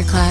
Masterclass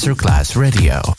Masterclass Radio.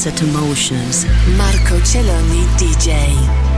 Sunset Emotions. Marco Celloni DJ.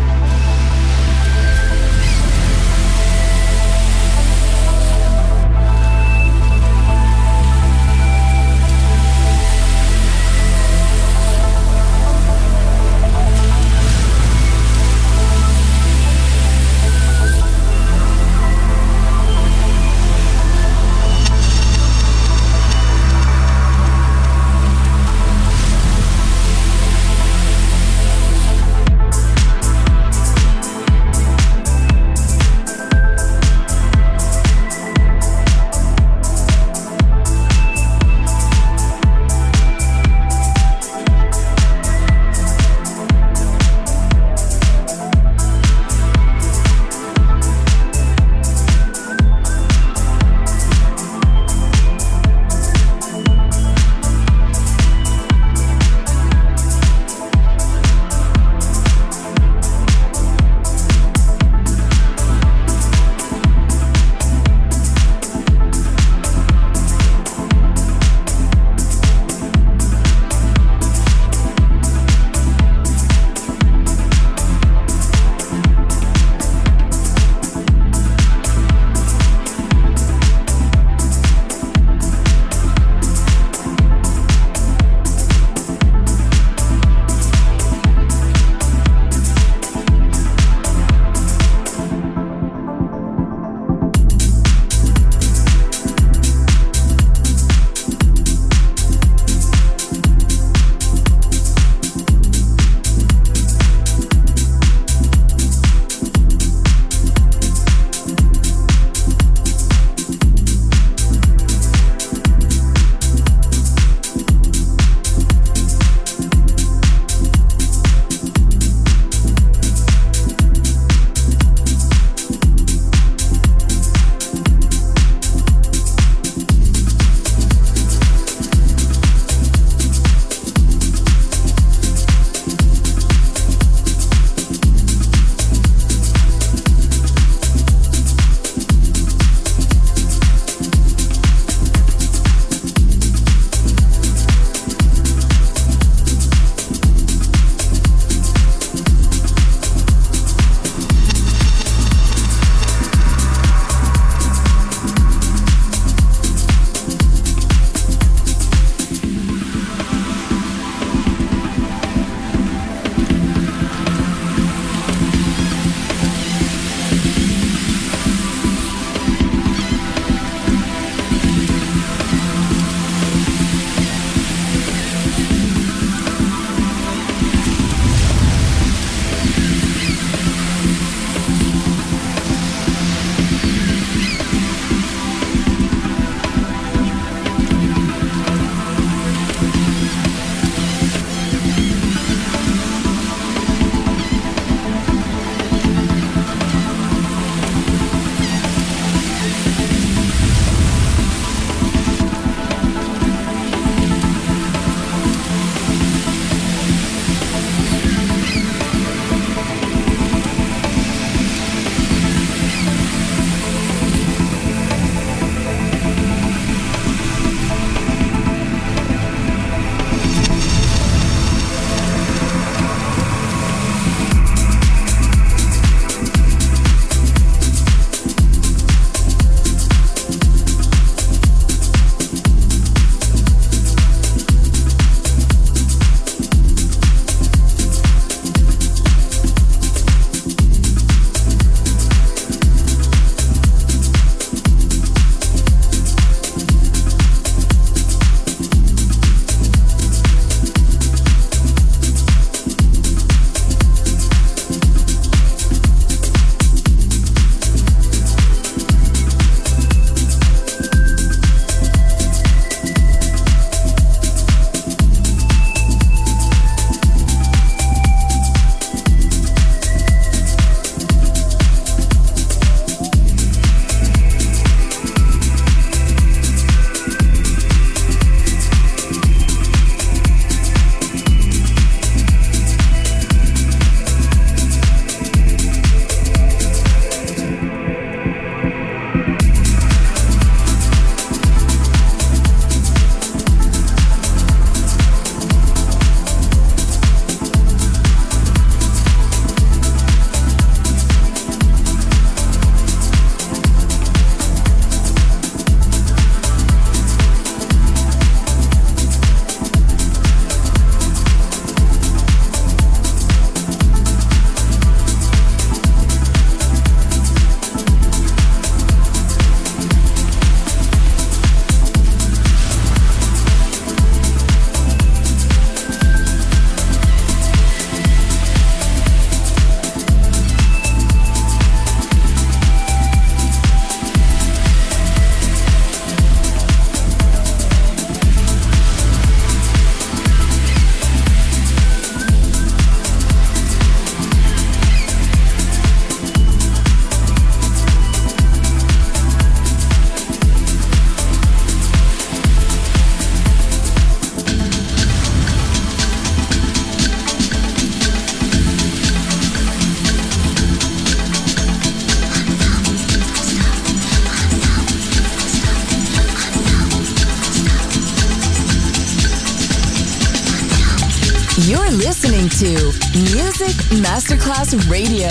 Masterclass Radio,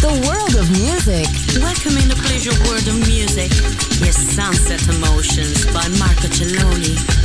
the world of music. Welcome in the pleasure world of music. Yes, Sunset Emotions by Marco Celloni.